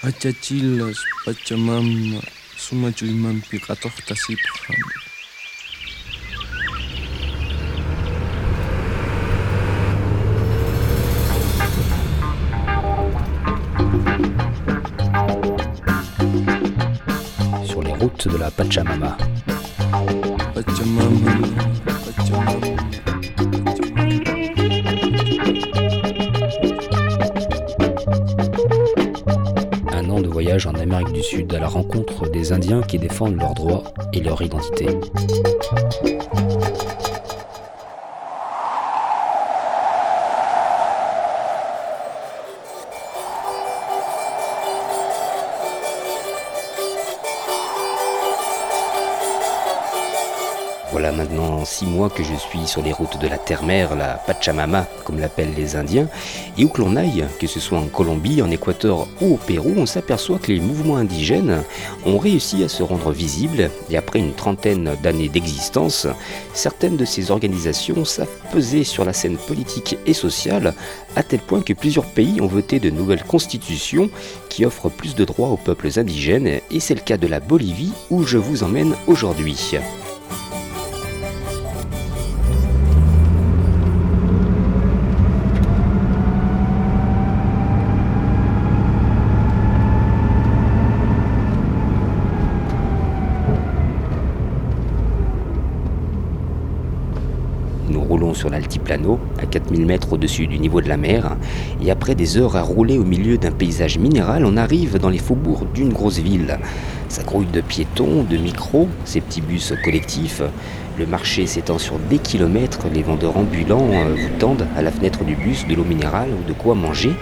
Achachilas Pachamama sumachuymanpi qhatuqta siphan. Sur les routes de la Pachamama. Pachamama, Pachamama, en Amérique du Sud à la rencontre des Indiens qui défendent leurs droits et leur identité. Maintenant six mois que je suis sur les routes de la terre-mère, la Pachamama, comme l'appellent les Indiens, et où que l'on aille, que ce soit en Colombie, en Équateur ou au Pérou, on s'aperçoit que les mouvements indigènes ont réussi à se rendre visibles, et après une trentaine d'années d'existence, certaines de ces organisations savent peser sur la scène politique et sociale, à tel point que plusieurs pays ont voté de nouvelles constitutions qui offrent plus de droits aux peuples indigènes, et c'est le cas de la Bolivie, où je vous emmène aujourd'hui. Sur l'altiplano, à 4000 mètres au-dessus du niveau de la mer, et après des heures à rouler au milieu d'un paysage minéral, on arrive dans les faubourgs d'une grosse ville. Ça grouille de piétons, de micros, ces petits bus collectifs. Le marché s'étend sur des kilomètres, les vendeurs ambulants euh, vous tendent à la fenêtre du bus de l'eau minérale ou de quoi manger,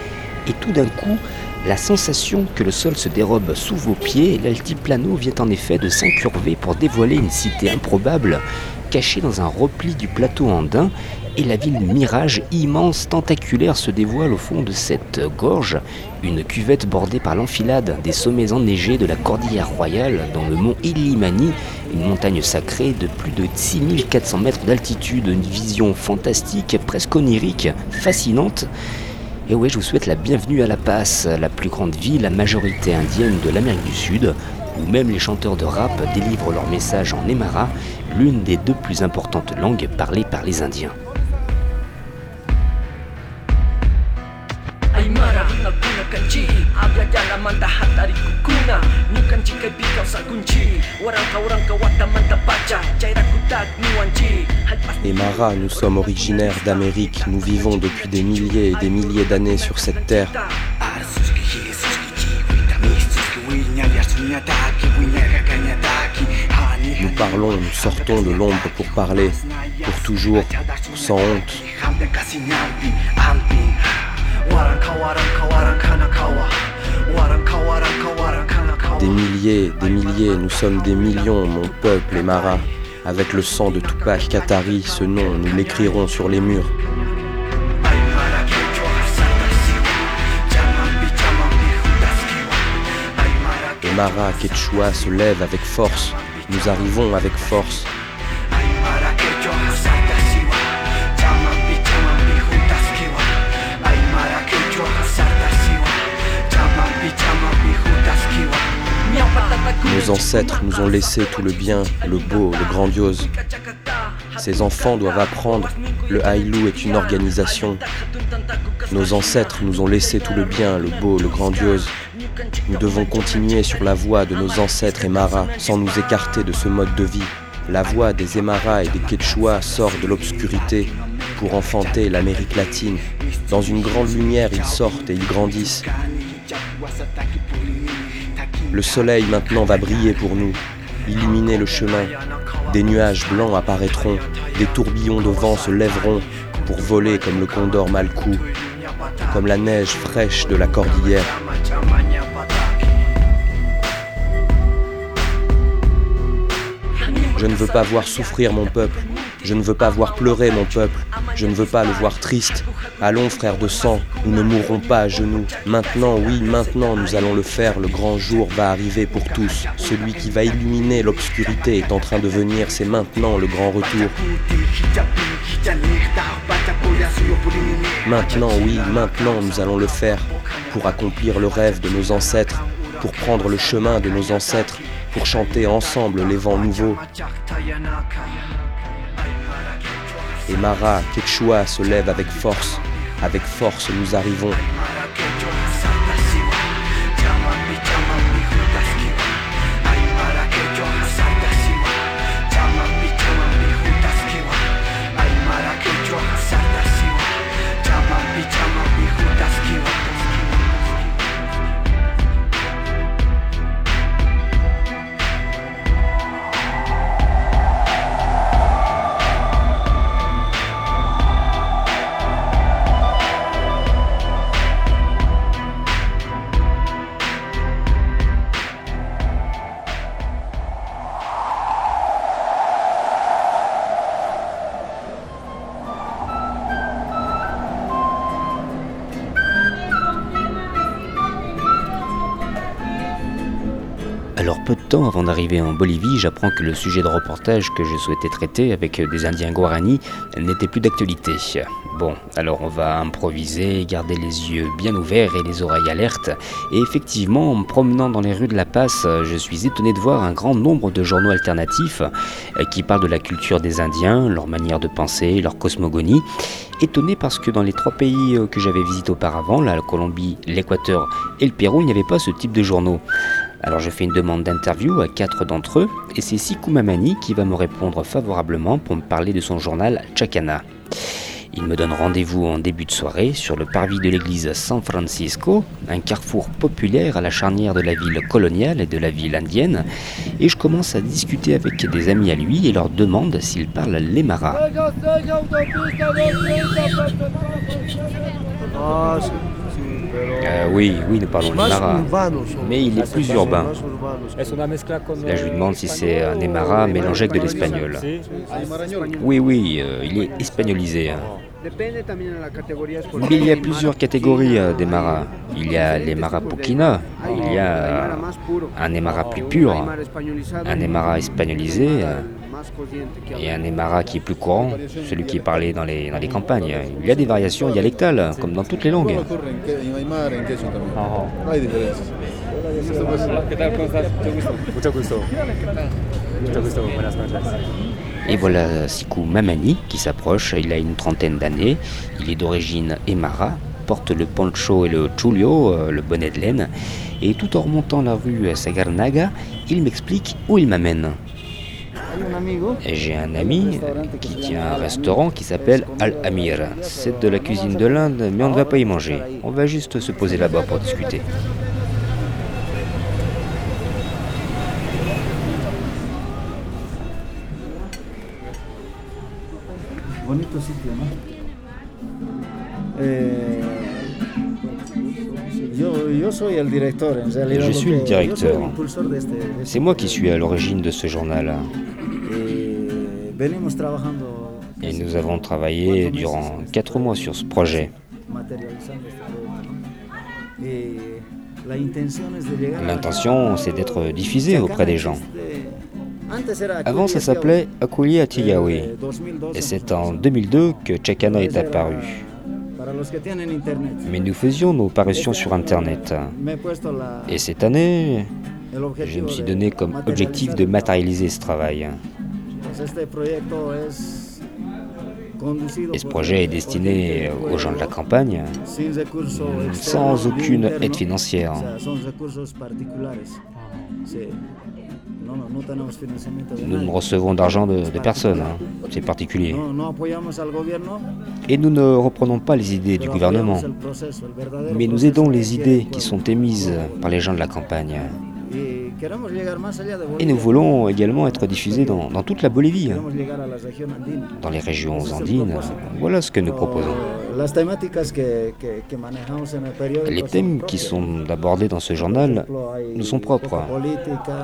et tout d'un coup, la sensation que le sol se dérobe sous vos pieds, l'altiplano vient en effet de s'incurver pour dévoiler une cité improbable, cachée dans un repli du plateau andin, et la ville mirage immense, tentaculaire se dévoile au fond de cette gorge, une cuvette bordée par l'enfilade des sommets enneigés de la Cordillère Royale dans le mont Illimani, une montagne sacrée de plus de 6400 mètres d'altitude, une vision fantastique, presque onirique, fascinante. Et ouais, je vous souhaite la bienvenue à La Paz, la plus grande ville à majorité indienne de l'Amérique du Sud, où même les chanteurs de rap délivrent leur message en Aymara, l'une des deux plus importantes langues parlées par les Indiens. Halpas Aymara, nous sommes originaires d'Amérique, nous vivons depuis des milliers et des milliers d'années sur cette terre. Nous parlons, nous sortons de l'ombre pour parler, pour toujours, sans honte. Des milliers, des milliers, nous sommes des millions, mon peuple Aymara. Avec le sang de Tupac Katari, ce nom, nous l'écrirons sur les murs. Aymara Quechua se lève avec force. Nous arrivons avec force. Nos ancêtres nous ont laissé tout le bien, le beau, le grandiose. Ces enfants doivent apprendre, le Haïlou est une organisation. Nos ancêtres nous ont laissé tout le bien, le beau, le grandiose. Nous devons continuer sur la voie de nos ancêtres Aymara sans nous écarter de ce mode de vie. La voix des Aymara et des Quechua sort de l'obscurité pour enfanter l'Amérique latine. Dans une grande lumière, ils sortent et ils grandissent. Le soleil maintenant va briller pour nous, illuminer le chemin. Des nuages blancs apparaîtront, des tourbillons de vent se lèveront pour voler comme le condor malcou, comme la neige fraîche de la cordillère. Je ne veux pas voir souffrir mon peuple, je ne veux pas voir pleurer mon peuple, je ne veux pas le voir triste. Allons frères de sang, nous ne mourrons pas à genoux. Maintenant, oui, maintenant nous allons le faire, le grand jour va arriver pour tous. Celui qui va illuminer l'obscurité est en train de venir, c'est maintenant le grand retour. Maintenant, oui, maintenant nous allons le faire pour accomplir le rêve de nos ancêtres, pour prendre le chemin de nos ancêtres, pour chanter ensemble les vents nouveaux. Et Mara, Quechua se lève avec force, avec force nous arrivons. Avant d'arriver en Bolivie, j'apprends que le sujet de reportage que je souhaitais traiter avec des Indiens Guarani n'était plus d'actualité. Bon, alors on va improviser, garder les yeux bien ouverts et les oreilles alertes. Et effectivement, en me promenant dans les rues de La Paz, je suis étonné de voir un grand nombre de journaux alternatifs qui parlent de la culture des Indiens, leur manière de penser, leur cosmogonie. Étonné parce que dans les trois pays que j'avais visités auparavant, la Colombie, l'Équateur et le Pérou, il n'y avait pas ce type de journaux. Alors je fais une demande d'interview à quatre d'entre eux et c'est Sikou Mamani qui va me répondre favorablement pour me parler de son journal Chacana. Il me donne rendez-vous en début de soirée sur le parvis de l'église San Francisco, un carrefour populaire à la charnière de la ville coloniale et de la ville indienne, et je commence à discuter avec des amis à lui et leur demande s'ils parlent l'Emara. Euh, oui, oui, nous parlons l'Emara, mais il est plus urbain. Là, je lui demande si c'est un Emara mélangé avec de l'espagnol. Oui, oui, euh, il est espagnolisé. hein. Il y a plusieurs catégories euh, d'Emara. Il y a l'Emara Pukina, il y a un Emara plus pur, un Emara espagnolisé euh, et un Emara qui est plus courant, celui qui est parlé dans les, dans les campagnes. Il y a des variations dialectales, comme dans toutes les langues. Et voilà Sikou Mamani qui s'approche, il a une trentaine d'années, il est d'origine Emara, porte le poncho et le chulio, euh, le bonnet de laine, et tout en remontant la rue Sagarnaga, il m'explique où il m'amène. Et J'ai un ami qui tient un restaurant qui s'appelle Al Amir. C'est de la cuisine de l'Inde, mais on ne va pas y manger. On va juste se poser là-bas pour discuter. Eh. Je suis le directeur. C'est moi qui suis à l'origine de ce journal. Et nous avons travaillé durant quatre mois sur ce projet. L'intention, c'est d'être diffusé auprès des gens. Avant, ça s'appelait Akulia Tiyawi. Eh, 2012 Et c'est en 2002 que Chakana est apparu. Mais nous faisions nos parutions sur Internet. Et cette année, je me suis donné comme objectif de matérialiser ce travail. Et ce projet est destiné aux gens de la campagne, sans aucune aide financière. Nous ne recevons d'argent de, de personne, hein. c'est particulier. Et nous ne reprenons pas les idées du gouvernement, mais nous aidons les idées qui sont émises par les gens de la campagne. Et nous voulons également être diffusés dans, dans toute la Bolivie, dans les régions andines. Voilà ce que nous proposons. Les thèmes qui sont abordés dans ce journal nous sont propres.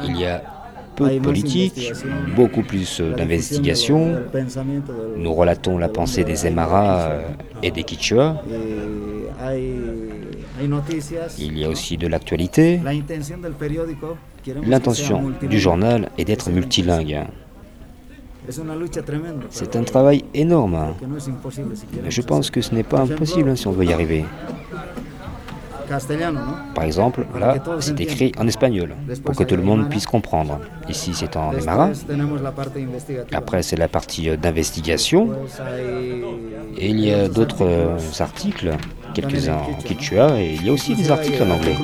Il y a peu de politique, beaucoup plus euh, d'investigation. Nous relatons la pensée des Aymara euh, et des Quichua. Il y a aussi de l'actualité. L'intention du journal est d'être multilingue. C'est un travail énorme. Mais je pense que ce n'est pas impossible hein, si on veut y arriver. Par exemple, là, c'est écrit en espagnol, pour que tout le monde puisse comprendre. Ici, c'est en aymara. Après, c'est la partie euh, d'investigation. Et il y a d'autres euh, articles, quelques-uns en quichua, et il y a aussi des articles en anglais.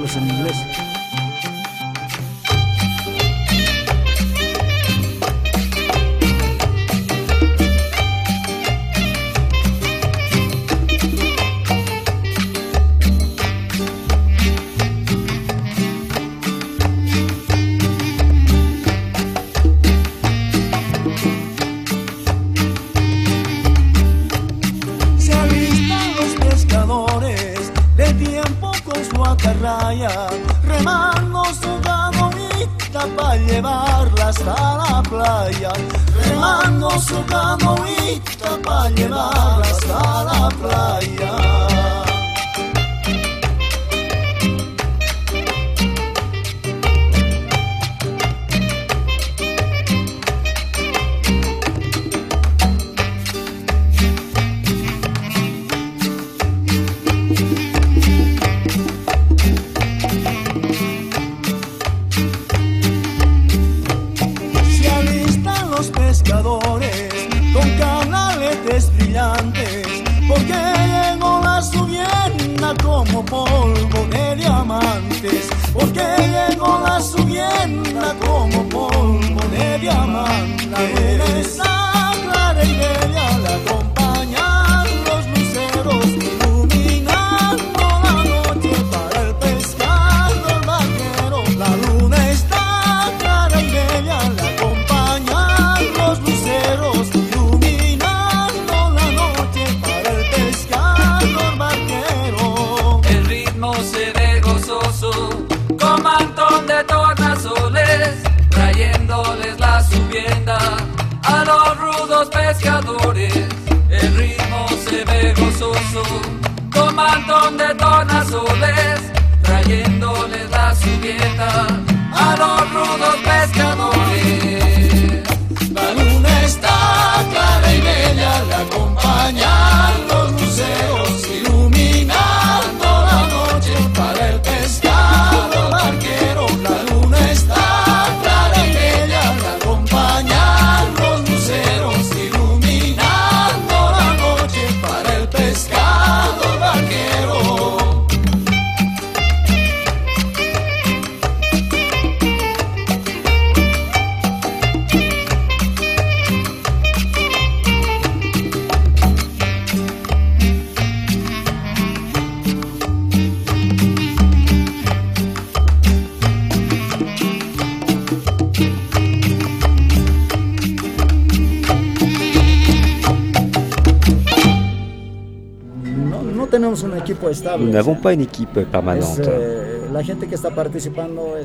Nous n'avons pas une équipe permanente.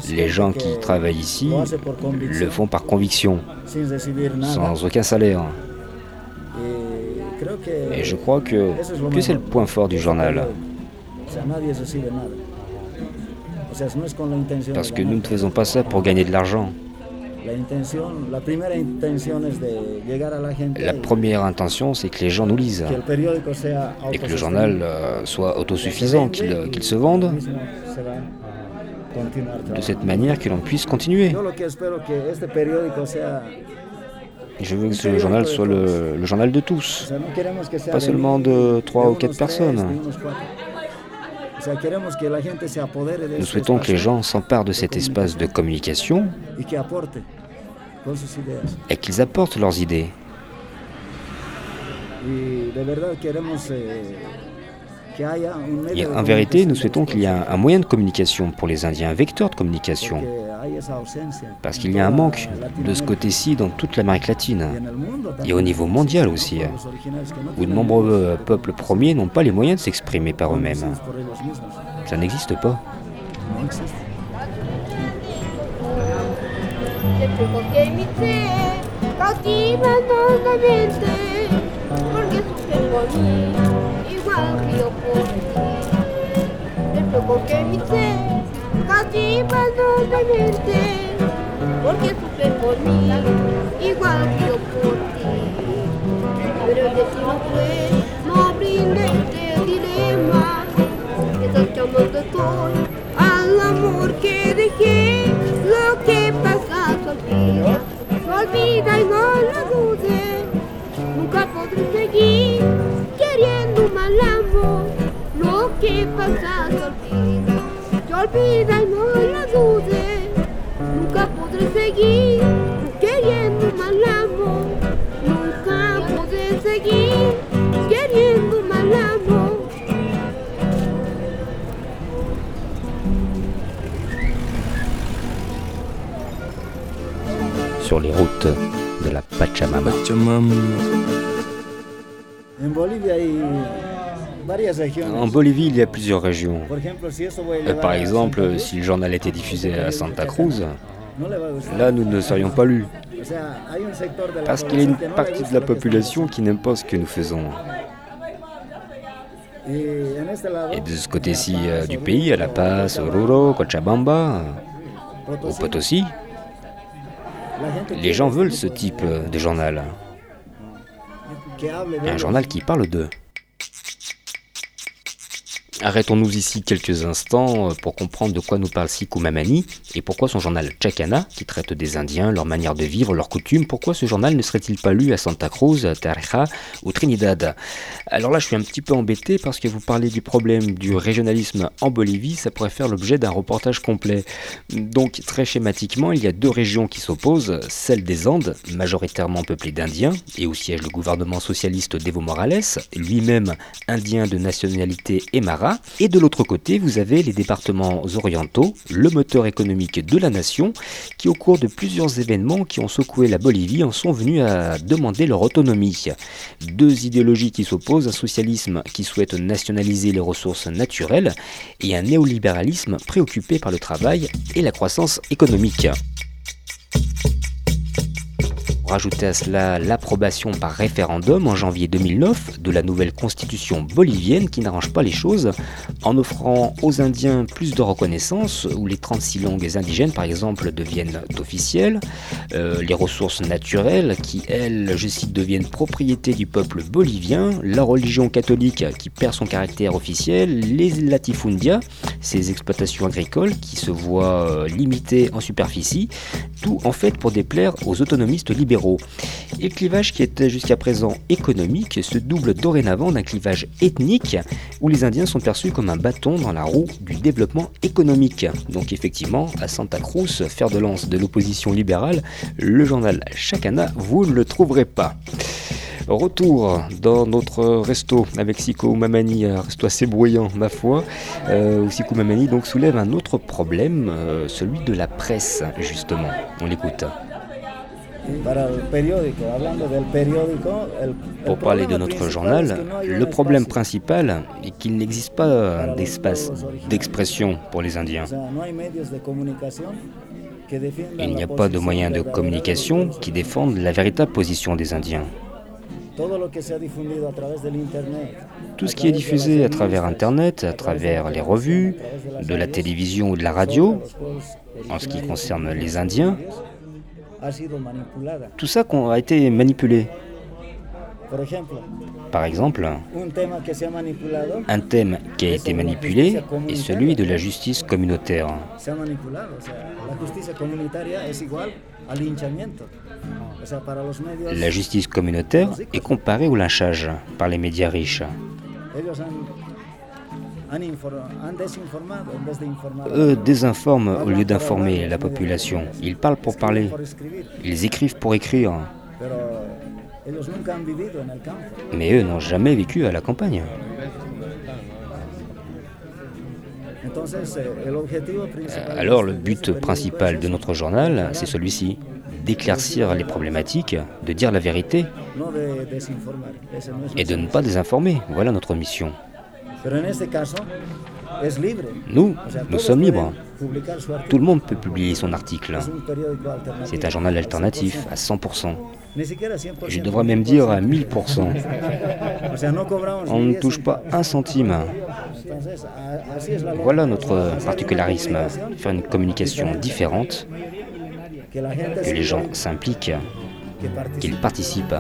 eh, Les gens qui travaillent ici le font par conviction, sans aucun salaire. Et je crois que, que c'est le point fort du journal. Parce que nous ne faisons pas ça pour gagner de l'argent. La intención, la primera intención es de llegar a la gente La y première intention, c'est que les gens nous lisent et que le journal euh, soit autosuffisant, qu'il Se vende qu'il se vende, de cette manière que l'on puisse continuer. Je veux que ce journal soit le, le journal de tous. Pas seulement de trois ou quatre personnes. Nous souhaitons que les gens s'emparent de cet espace de communication et qu'ils apportent leurs idées. Eh, Et en vérité, nous souhaitons qu'il y ait un moyen de communication pour les Indiens, un vecteur de communication, parce qu'il y a un manque de ce côté-ci dans toute l'Amérique latine. Et au niveau mondial aussi, où de nombreux euh, peuples premiers n'ont pas les moyens de s'exprimer par eux-mêmes. Ça n'existe pas. Porque mi fe cautiva nuevamente, porque sufre por mí, igual que yo por ti. Pero el destino fue no brindarte el dilema. Estás llamando estoy al amor que dejé. Lo que pasa se olvida, se olvida y no lo dudes. Nunca podré seguir queriendo mal amor. Lo que pasa se olvida, y no lo dudes. Nunca podré seguir queriendo mal amor. Nunca podré seguir queriendo mal amor. Sur les routes de la Pachamama. Pachamama. En Bolivia regiones. En Bolivie, il y a plusieurs régions. Euh, Par exemple, si le journal était diffusé à Santa Cruz, là, nous ne serions pas lus. Parce qu'il y a une partie de la population qui n'aime pas ce que nous faisons. Et de ce côté-ci euh, du pays, à La Paz, Oruro, Cochabamba, au Potosí, Potosi, les gens veulent ce type euh, de journal. Un journal qui parle d'eux. Arrêtons-nous ici quelques instants euh, pour comprendre de quoi nous parle Sikou Mamani et pourquoi son journal Chacana, qui traite des Indiens, leur manière de vivre, leurs coutumes, pourquoi ce journal ne serait-il pas lu à Santa Cruz, à Tarija ou Trinidad? Alors là, je suis un petit peu embêté parce que vous parlez du problème du régionalisme en Bolivie, ça pourrait faire l'objet d'un reportage complet. Donc, très schématiquement, il y a deux régions qui s'opposent, celle des Andes, majoritairement peuplée d'Indiens, et où siège le gouvernement socialiste d'Evo Morales, lui-même indien de nationalité Et de l'autre côté, vous avez les départements orientaux, le moteur économique de la nation, qui au cours de plusieurs événements qui ont secoué la Bolivie en sont venus à demander leur autonomie. Deux idéologies qui s'opposent, un socialisme qui souhaite nationaliser les ressources naturelles et un néolibéralisme préoccupé par le travail et la croissance économique. Rajouter à cela l'approbation par référendum en janvier 2009 de la nouvelle constitution bolivienne qui n'arrange pas les choses en offrant aux Indiens plus de reconnaissance, où les 36 langues indigènes par exemple deviennent officielles, euh, les ressources naturelles qui elles, je cite, deviennent propriété du peuple bolivien, la religion catholique qui perd son caractère officiel, les latifundia, ces exploitations agricoles qui se voient euh, limitées en superficie, tout en fait pour déplaire aux autonomistes libéraux. Et le clivage qui était jusqu'à présent économique se double dorénavant d'un clivage ethnique où les Indiens sont perçus comme un bâton dans la roue du développement économique. Donc effectivement, à Santa Cruz, fer de lance de l'opposition libérale, le journal Chacana, vous ne le trouverez pas. Retour dans notre resto avec Siko Mamani, un resto assez bruyant ma foi, euh, Mamani donc soulève un autre problème, euh, celui de la presse justement. On l'écoute. Pour parler de notre journal, le problème principal est qu'il n'existe pas d'espace d'expression pour les Indiens. Il n'y a pas de moyens de communication qui défendent la véritable position des Indiens. Tout ce qui est diffusé à travers Internet, à travers les revues, de la télévision ou de la radio, en ce qui concerne les Indiens, ha sido manipulada. tout ça a été manipulé. Por ejemplo, Par exemple, un manipulado, thème qui a été manipulé est celui de la justice communautaire. se ha manipulado. O sea, la justicia comunitaria es igual al linchamiento. O sea, para los medios, La justice communautaire est comparée au lynchage par les médias riches. ellos han, Eux désinforment au lieu d'informer la population. Ils parlent pour parler. Ils écrivent pour écrire. Mais eux n'ont jamais vécu à la campagne. Eh, principal Alors le but principal de notre journal, c'est celui-ci. D'éclaircir les problématiques, de dire la vérité et de ne pas désinformer. Voilà notre mission. Pero en este caso es libre. Nous, O sea, nous sommes libres. Tout le monde peut publier son article. C'est un journal al alternatif 100%. à 100%. Ni siquiera 100%. Je devrais même dire à 1000%. O sea, no cobramos On ne 10 touche pas un centime. Voilà notre particularisme. Faire une communication différente, que les gens implique, s'impliquent, qu'ils participent.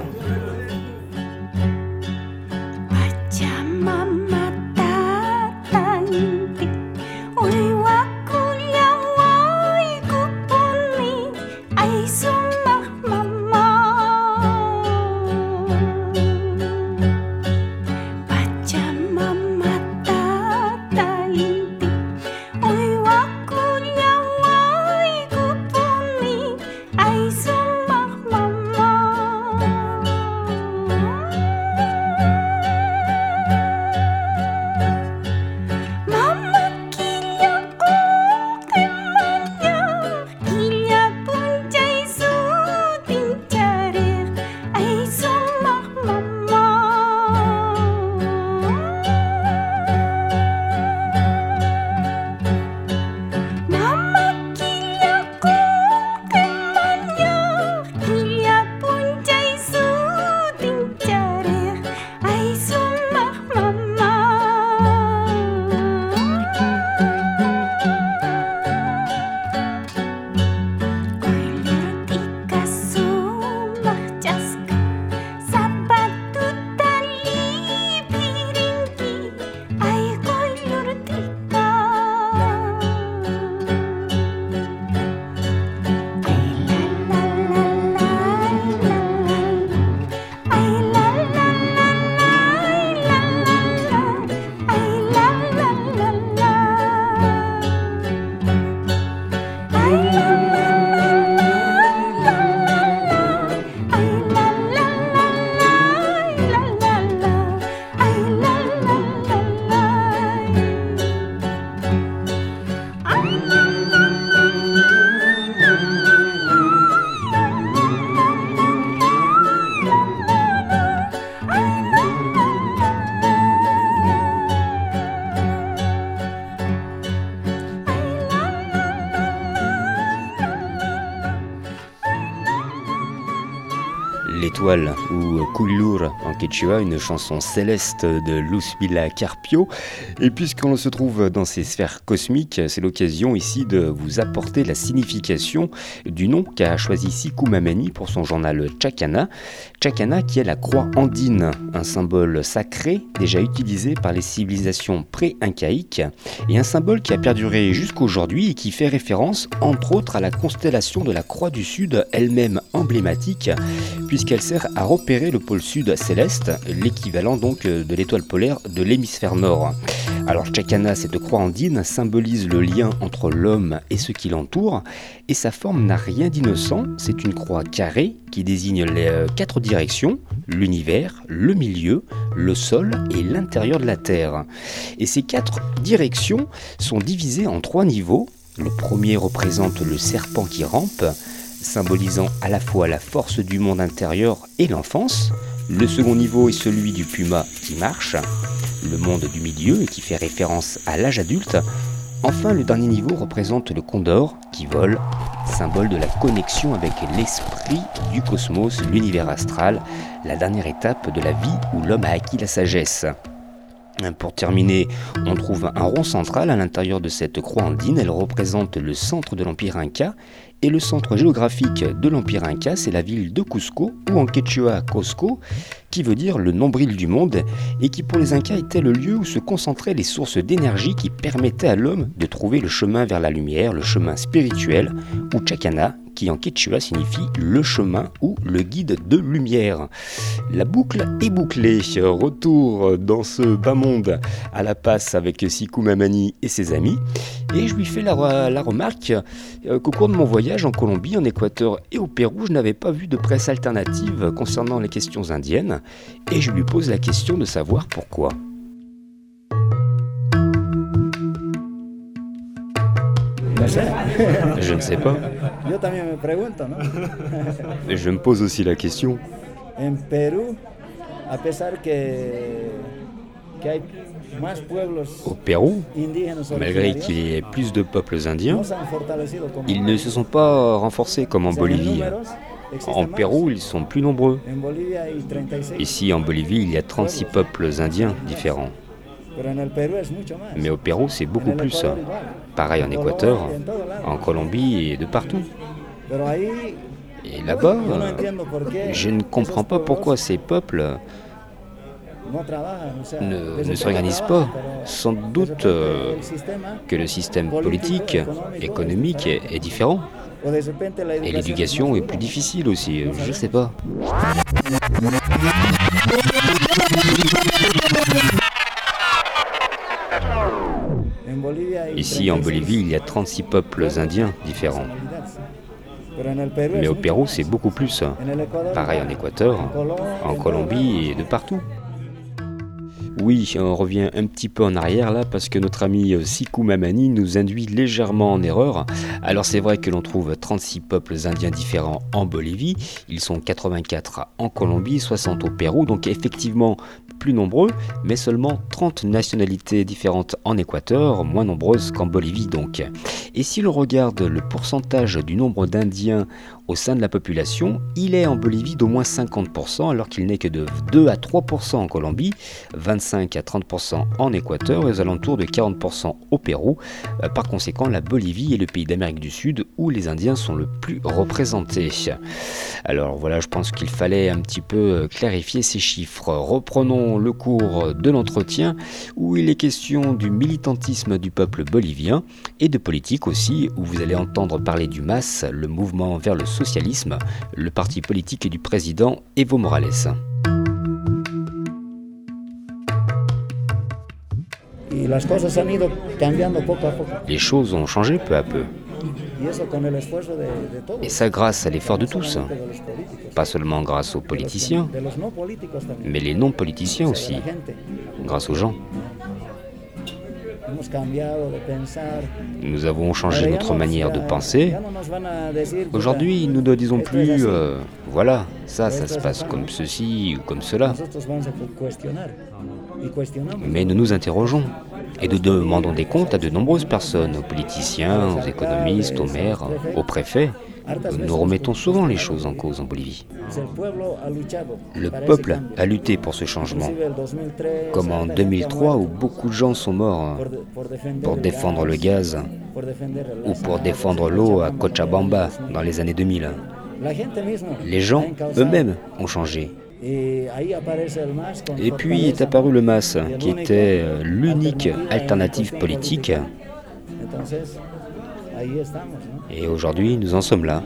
ولا؟ En quechua, une chanson céleste de Luzmila Carpio. Et puisqu'on se trouve dans ces sphères cosmiques, c'est l'occasion ici de vous apporter la signification du nom qu'a choisi Siku Mamani pour son journal Chacana. Chacana qui est la croix andine, un symbole sacré déjà utilisé par les civilisations pré-incaïques et un symbole qui a perduré jusqu'aujourd'hui et qui fait référence entre autres à la constellation de la croix du Sud, elle-même emblématique, puisqu'elle sert à repérer le pôle sud céleste, l'équivalent donc de l'étoile polaire de l'hémisphère nord. Alors Chakana, cette croix andine, symbolise le lien entre l'homme et ce qui l'entoure, et sa forme n'a rien d'innocent, c'est une croix carrée qui désigne les euh, quatre directions, l'univers, le milieu, le sol et l'intérieur de la Terre. Et ces quatre directions sont divisées en trois niveaux. Le premier représente le serpent qui rampe, symbolisant à la fois la force du monde intérieur et l'enfance. Le second niveau est celui du puma qui marche, le monde du milieu et qui fait référence à l'âge adulte. Enfin, le dernier niveau représente le condor qui vole, symbole de la connexion avec l'esprit du cosmos, l'univers astral, la dernière étape de la vie où l'homme a acquis la sagesse. Pour terminer, on trouve un rond central à l'intérieur de cette croix andine. Elle représente le centre de l'Empire Inca et le centre géographique de l'Empire Inca, c'est la ville de Cusco, ou en quechua Cusco, qui veut dire le nombril du monde, et qui pour les Incas était le lieu où se concentraient les sources d'énergie qui permettaient à l'homme de trouver le chemin vers la lumière, le chemin spirituel, ou chacana, en quechua signifie le chemin ou le guide de lumière. La boucle est bouclée. Retour dans ce bas monde à la passe avec Sikou Mamani et ses amis. Et je lui fais la, la remarque euh, qu'au cours de mon voyage en Colombie, en Équateur et au Pérou, je n'avais pas vu de presse alternative concernant les questions indiennes. Et je lui pose la question de savoir pourquoi. Je ne sais pas. Je me pose aussi la question. Au Pérou, malgré qu'il y ait plus de peuples indiens, ils ne se sont pas renforcés comme en Bolivie. En. Pérou, ils sont plus nombreux. En Bolivia hay 36, Ici, en Bolivie, il y a 36 peuples indiens différents. Mais au Pérou, c'est beaucoup plus. Igual. Pareil en Équateur, en Colombie et de partout. Et là-bas, je ne comprends pas pourquoi ces peuples ne, ne s'organisent pas. Sans doute euh, que le système politique, économique est, est différent. Et l'éducation est plus difficile aussi, je sais pas. Ici, en 36 Bolivie, il y a 36 peuples indiens différents. Mais au Pérou, c'est beaucoup plus. Pareil en. Équateur, En Colombie et de partout. Oui, on revient un petit peu en arrière là parce que notre ami euh, Sikou Mamani nous induit légèrement en erreur. Alors c'est vrai que l'on trouve 36 peuples indiens différents en Bolivie, ils sont 84 en Colombie, 60 au Pérou, donc effectivement plus nombreux, mais seulement 30 nationalités différentes en Équateur, moins nombreuses qu'en Bolivie donc. Et si l'on regarde le pourcentage du nombre d'Indiens au sein de la population, il est en Bolivie d'au moins 50%, alors qu'il n'est que de 2 à 3% en Colombie, 25 à 30% en Équateur et aux alentours de 40% au Pérou. Euh, Par conséquent, la Bolivie est le pays d'Amérique du Sud où les Indiens sont le plus représentés. Alors voilà, je pense qu'il fallait un petit peu euh, clarifier ces chiffres. Reprenons le cours de l'entretien où il est question du militantisme du peuple bolivien et de politique aussi, où vous allez entendre parler du MAS, le mouvement vers le socialisme, le parti politique du président Evo Morales. Les choses ont changé peu à peu, et ça grâce à l'effort de tous, pas seulement grâce aux politiciens, mais les non-politiciens aussi, grâce aux gens. Nous avons changé notre no- manière de ya- penser. Aujourd'hui, nous ne disons plus, euh, voilà, ça, ça se passe comme ceci ou comme cela, mais nous nous interrogeons. Et nous demandons des comptes à de nombreuses personnes, aux politiciens, aux économistes, aux maires, aux préfets. Nous remettons souvent les choses en cause en Bolivie. Le peuple a lutté pour ce changement, Inclusive el 2003, comme en tanta gente 2003 ha où beaucoup de gens sont morts defender pour défendre le gaz ou pour défendre l'eau à Cochabamba dans les années 2000. La gente mismo Les gens eux-mêmes ont changé. Et puis est apparu le MAS, el qui était euh, l'unique alternative politique. Et aujourd'hui, nous en sommes là.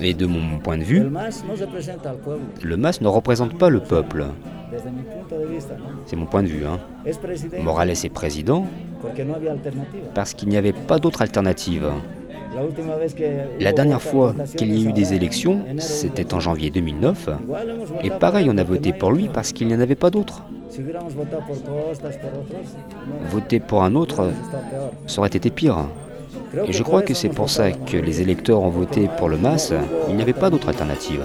Et de mon point de vue, le MAS ne représente pas le peuple. C'est mon point de vue. Hein. Morales est président parce qu'il n'y avait pas d'autre alternative. La dernière fois qu'il y a eu des élections, c'était en 2018. janvier 2009. Igual hemos Et pareil, on a voté pour lui parce qu'il n'y en avait pas d'autre. Voter pour un autre, ça aurait été pire. Et je crois que c'est pour ça que les électeurs ont voté pour le MAS. Il n'y avait pas d'autre alternative.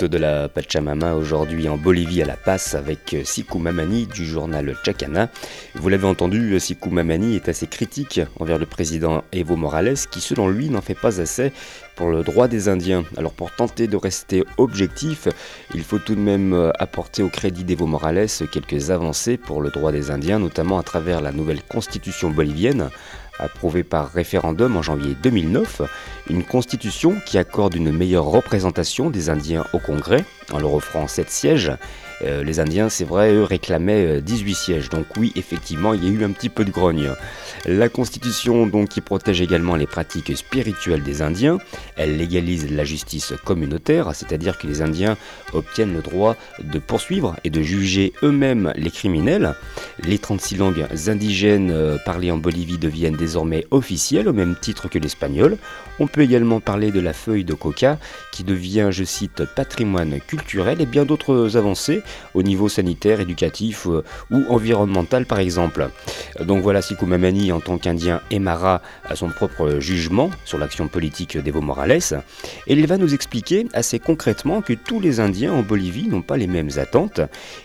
De la Pachamama aujourd'hui en Bolivie à La Paz avec Sikou Mamani du journal Chacana. Vous l'avez entendu, Sikou Mamani est assez critique envers le président Evo Morales qui selon lui n'en fait pas assez pour le droit des Indiens. Alors pour tenter de rester objectif, il faut tout de même euh, apporter au crédit d'Evo Morales quelques avancées pour le droit des Indiens, notamment à travers la nouvelle constitution bolivienne approuvée par référendum en janvier 2009, une constitution qui accorde une meilleure représentation des Indiens au Congrès, en leur offrant 7 sièges. Euh, les Indiens, c'est vrai, eux réclamaient euh, 18 sièges, donc oui, effectivement, il y a eu un petit peu de grogne. La constitution, donc, qui protège également les pratiques spirituelles des Indiens, elle légalise la justice communautaire, c'est-à-dire que les Indiens obtiennent le droit de poursuivre et de juger eux-mêmes les criminels. Les 36 langues indigènes euh, parlées en Bolivie deviennent désormais officielles au même titre que l'espagnol. On peut également parler de la feuille de coca qui devient, je cite, patrimoine culturel et bien d'autres avancées au niveau sanitaire, éducatif euh, ou environnemental par exemple. Donc voilà, Sikou Mamani en tant qu'Indien Emara a son propre jugement sur l'action politique d'Evo Morales et il va nous expliquer assez concrètement que tous les Indiens en Bolivie n'ont pas les mêmes attentes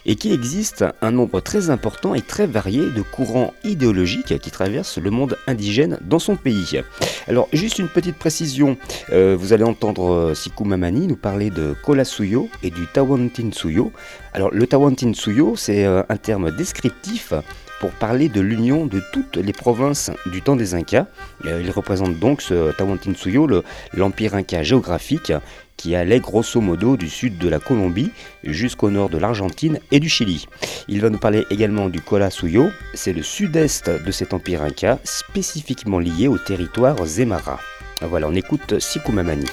et qu'il existe un nombre très important et très varié de courants idéologiques qui traversent le monde indigène dans son pays. Alors juste une petite précision, euh, vous allez entendre euh, Sikou Mamani nous parler de Kolasuyo et du Tawantinsuyo. Alors le Tawantinsuyo c'est euh, un terme descriptif pour parler de l'union de toutes les provinces du temps des Incas. Euh, il représente donc ce Tawantinsuyo, le- l'empire inca géographique, qui allait grosso modo du sud de la Colombie jusqu'au nord de l'Argentine et du Chili. Il va nous parler également du Cola Suyo, c'est le sud-est de cet empire inca, spécifiquement lié au territoire Zemara. Voilà, on écoute Sikumamani.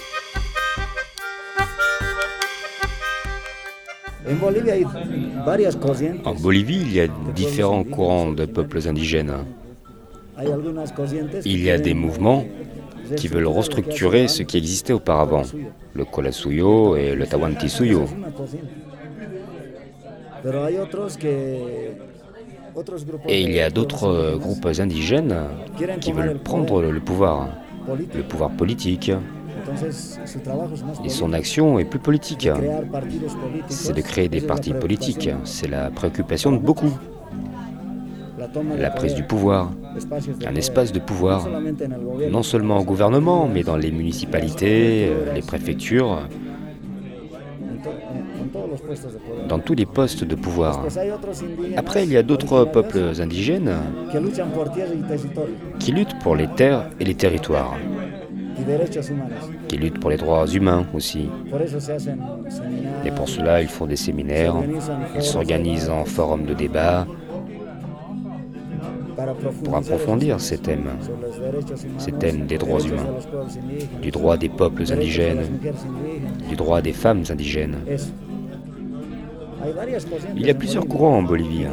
En Bolivie, il y a différents courants de peuples indigènes. Il y a des mouvements qui veulent restructurer ce qui existait auparavant, le Kolasuyo et le Tawantisuyo. Et il y a d'autres euh, groupes indigènes qui veulent prendre le pouvoir, le pouvoir politique. Et son action est plus politique. C'est de créer des partis politiques. C'est la préoccupation de beaucoup. La prise du pouvoir, un espace de pouvoir, non seulement au gouvernement, mais dans les municipalités, euh, les préfectures, dans tous les postes de pouvoir. Après, il y a d'autres peuples indigènes qui luttent pour les terres et les territoires. Qui luttent pour les droits humains aussi. Et pour cela, ils font des séminaires, ils s'organisent en forums de débat pour approfondir ces thèmes, ces thèmes des droits humains, du droit des peuples indigènes, du droit des femmes indigènes. Il y a plusieurs courants en Bolivie,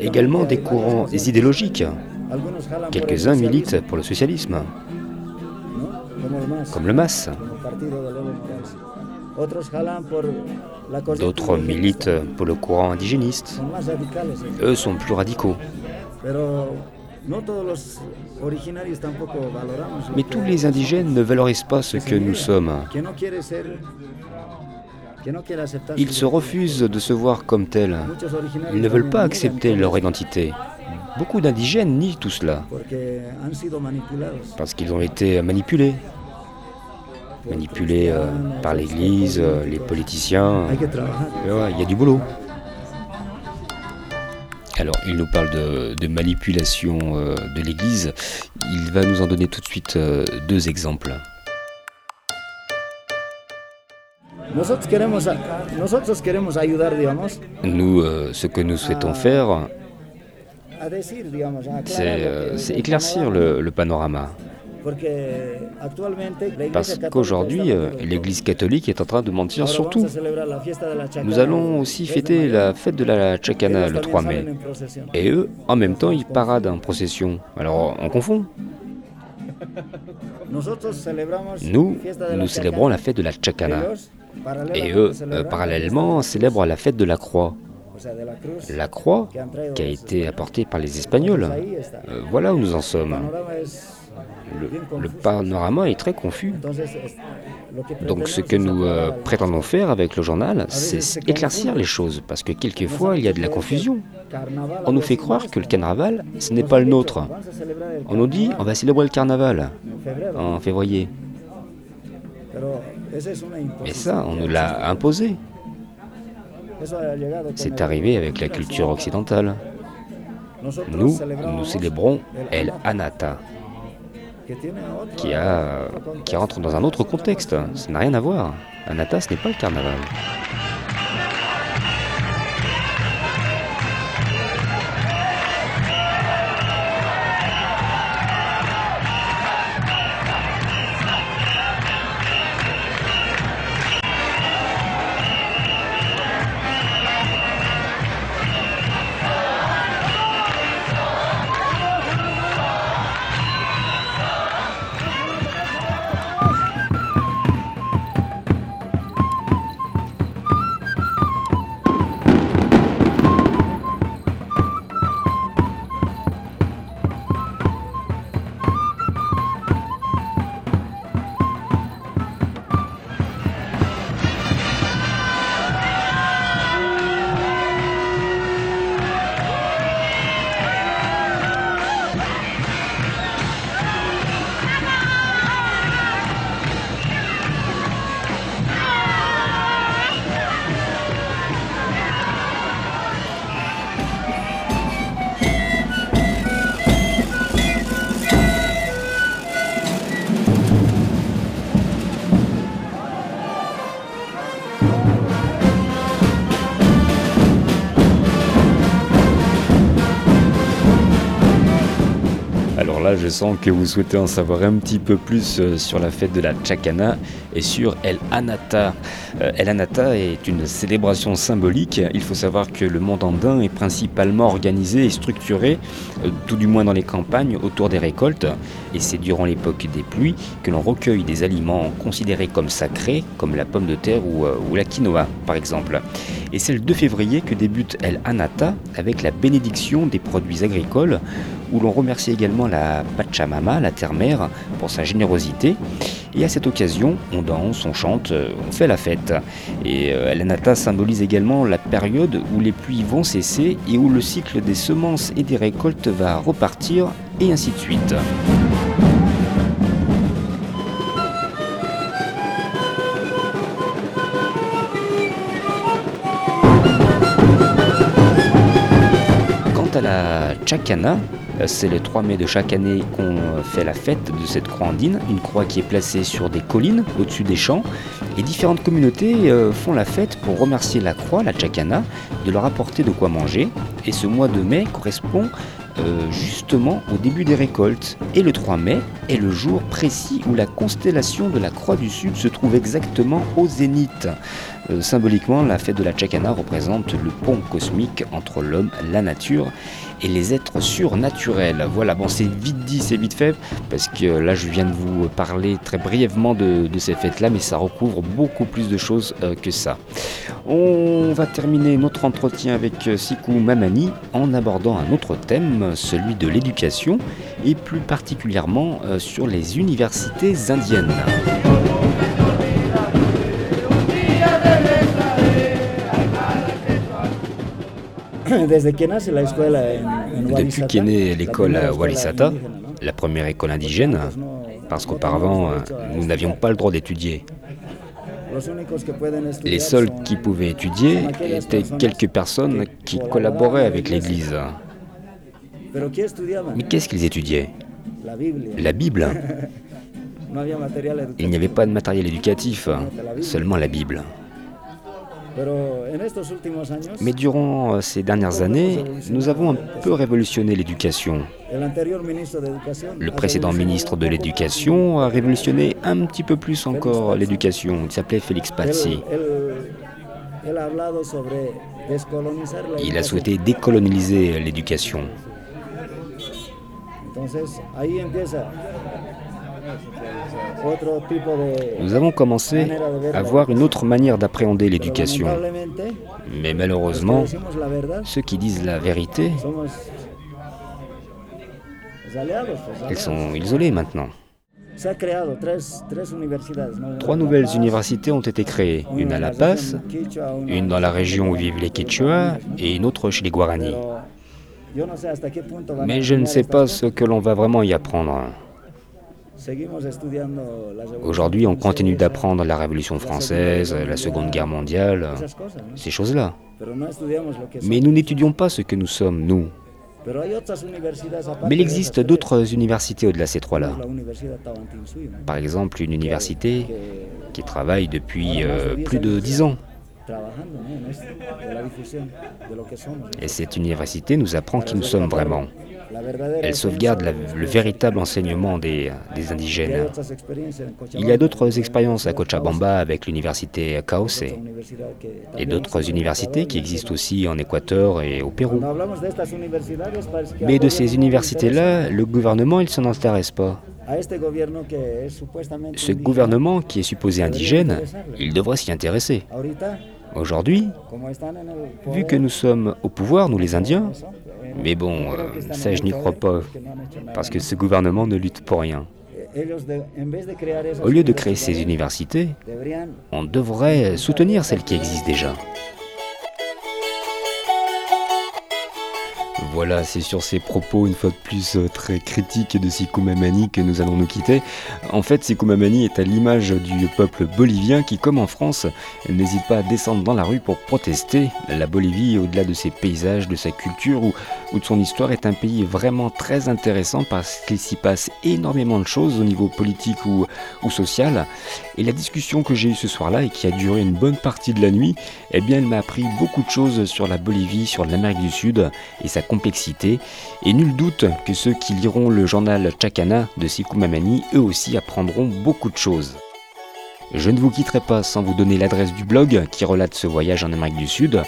également des courants idéologiques. Quelques-uns militent pour le socialisme, comme le MAS. D'autres militent pour le courant indigéniste. Eux sont plus radicaux. Mais tous les indigènes ne valorisent pas ce que nous sommes. Ils se refusent de se voir comme tels. Ils ne veulent pas accepter leur identité. Beaucoup d'indigènes nient tout cela parce qu'ils ont été manipulés. Manipulés euh, par l'Église, euh, les politiciens. Ouais, Il y a du boulot. Alors, il nous parle de, de manipulation euh, de l'Église. Il va nous en donner tout de suite deux exemples. Nous, ce que nous souhaitons faire, a decir, digamos, a aclarar c'est el éclaircir le, le panorama. Parce qu'aujourd'hui, euh, l'Église catholique est en train de mentir sur tout. Nous allons aussi el 10 de fêter la fête de la Chacana le también 3 salen mai. Et eux, en même temps, ils paradent en procession. Alors, on confond. Nous, nous célébrons la fête de la Chacana. Et eux, euh, parallèlement, célèbrent la fête de la Croix. La Croix, qui a été apportée par les Espagnols. Euh, voilà où nous en sommes. Le, panorama est très confus. Donc ce que nous euh, prétendons faire avec le journal, c'est éclaircir les choses, parce que quelquefois il y a de la confusion. On nous fait croire que le carnaval, ce n'est pas le nôtre. On nous dit, on va célébrer le carnaval en février. Et ça, on nous l'a imposé. C'est arrivé avec la culture occidentale. Nous, nous célébrons el Anata, qui, a, rentre dans un autre contexte. Ça n'a rien à voir. Anata, ce n'est pas le carnaval. Je sens que vous souhaitez en savoir un petit peu plus euh, sur la fête de la Chacana et sur El Anata. Euh, El Anata est une célébration symbolique. Il faut savoir que le monde andin est principalement organisé et structuré, euh, tout du moins dans les campagnes, autour des récoltes. Et c'est durant l'époque des pluies que l'on recueille des aliments considérés comme sacrés, comme la pomme de terre ou, ou la quinoa par exemple. Et c'est le 2 février que débute El Anata avec la bénédiction des produits agricoles où l'on remercie également la Pachamama, la terre-mère, pour sa générosité. Et à cette occasion, on danse, on chante, euh, on fait la fête. Et euh, l'Anata symbolise également la période où les pluies vont cesser et où le cycle des semences et des récoltes va repartir, et ainsi de suite. La Chacana, euh, c'est le 3 mai de chaque année qu'on fait la fête de cette croix andine, une croix qui est placée sur des collines au-dessus des champs. Et différentes communautés euh, font la fête pour remercier la croix, la Chacana, de leur apporter de quoi manger. Et ce mois de mai correspond euh, justement au début des récoltes. Et le 3 mai est le jour précis où la constellation de la Croix du Sud se trouve exactement au zénith. Euh, symboliquement, la fête de la Chacana représente le pont cosmique entre l'homme, la nature et les êtres surnaturels. Voilà, bon, c'est vite dit, c'est vite fait, parce que là, je viens de vous parler très brièvement de, ces fêtes-là, mais ça recouvre beaucoup plus de choses euh, que ça. On va terminer notre entretien avec euh, Sikou Mamani en abordant un autre thème, celui de l'éducation, et plus particulièrement sur les universités indiennes. Depuis qu'est née l'école Walisata, la première école indigène, parce qu'auparavant, nous n'avions pas le droit d'étudier. Les seuls qui pouvaient étudier étaient quelques personnes qui collaboraient avec l'Église. Mais qu'est-ce qu'ils étudiaient? La Bible. Il n'y avait pas de matériel éducatif, seulement la Bible. Mais durant euh, ces dernières années, nous avons un peu révolutionné l'éducation. Le précédent ministre de l'Éducation a révolutionné un petit peu plus encore l'éducation. Il s'appelait Félix Él, Pazzi. Il a souhaité décoloniser l'éducation. Nous avons commencé à voir une autre manière d'appréhender l'éducation. Mais malheureusement, ceux qui disent la vérité, ils sont isolés maintenant. Trois nouvelles universités ont été créées, une à La Paz, une dans la région où vivent les Quechua et une autre chez les Guarani. Mais je ne sais pas ce que l'on va vraiment y apprendre. Aujourd'hui, on continue d'apprendre la Révolution française, la Seconde Guerre mondiale, ces choses-là. Mais nous n'étudions pas ce que nous sommes, nous. Mais il existe d'autres universités au-delà de ces trois-là. Par exemple, une université qui travaille depuis euh, plus de dix ans. Et cette université nous apprend qui nous sommes vraiment. Elle sauvegarde la- le véritable enseignement des, indigènes. Il y a d'autres expériences à Cochabamba avec l'université que et d'autres universités qui existent aussi en Équateur et au Pérou. Mais de ces universités-là, le gouvernement, il s'en intéresse pas. Ce gouvernement qui est supposé indigène, il devrait s'y intéresser. Aujourd'hui, vu que nous sommes au pouvoir, nous les Indiens, mais bon, euh, ça je n'y crois pas, parce que ce gouvernement ne lutte pour rien. Au lieu de créer ces universités, on devrait soutenir celles qui existent déjà. Voilà, c'est sur ces propos, une fois de plus euh, très critiques de Sikou Mamani que nous allons nous quitter. En fait, Sikou Mamani est à l'image du peuple bolivien qui, comme en France, n'hésite pas à descendre dans la rue pour protester. La Bolivie, au-delà de ses paysages, de sa culture ou, de son histoire, est un pays vraiment très intéressant parce qu'il s'y passe énormément de choses au niveau politique ou, social. Et la discussion que j'ai eue ce soir-là et qui a duré une bonne partie de la nuit, eh bien, elle m'a appris beaucoup de choses sur la Bolivie, sur l'Amérique du Sud et complexité, et nul doute que ceux qui liront le journal Chakana de Sikou Mamani, eux aussi apprendront beaucoup de choses. Je ne vous quitterai pas sans vous donner l'adresse du blog qui relate ce voyage en Amérique du Sud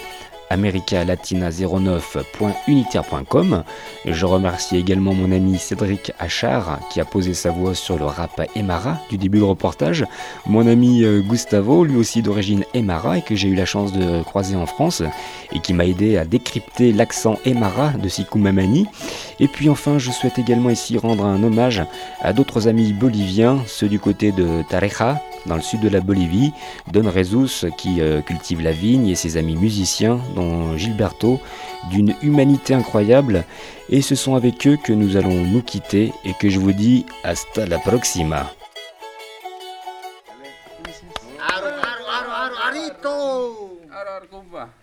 americalatina09.unitaire.com. Je remercie également mon ami Cédric Achard qui a posé sa voix sur le rap Emara du début de reportage. Mon ami euh, Gustavo, lui aussi d'origine Emara et que j'ai eu la chance de croiser en France et qui m'a aidé à décrypter l'accent Emara de Sikou Mamani. Et puis enfin, je souhaite également ici rendre un hommage à d'autres amis boliviens, ceux du côté de Tareja, dans le sud de la Bolivie, Don Rezus qui euh, cultive la vigne et ses amis musiciens, dont Gilberto, d'une humanité incroyable. Et ce sont avec eux que nous allons nous quitter et que je vous dis hasta la próxima.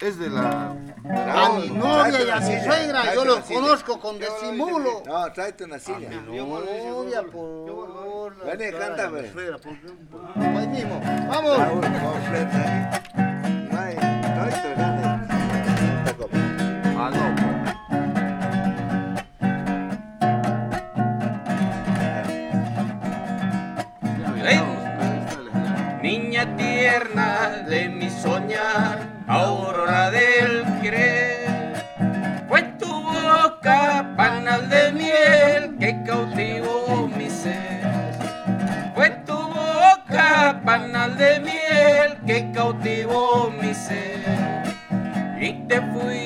Es de la... A mi novia y a mi suegra, yo los conozco con disimulo. No, tráete una silla. Novia, por... Vení, cántame. Suegra, por... Ahí mismo. ¡Vamos! completa. No hay, Niña tierna de mi soñar, aurora del querer, fue tu boca panal de miel que cautivó mi ser. Fue tu boca panal de miel que cautivó mi ser. Y te fuiste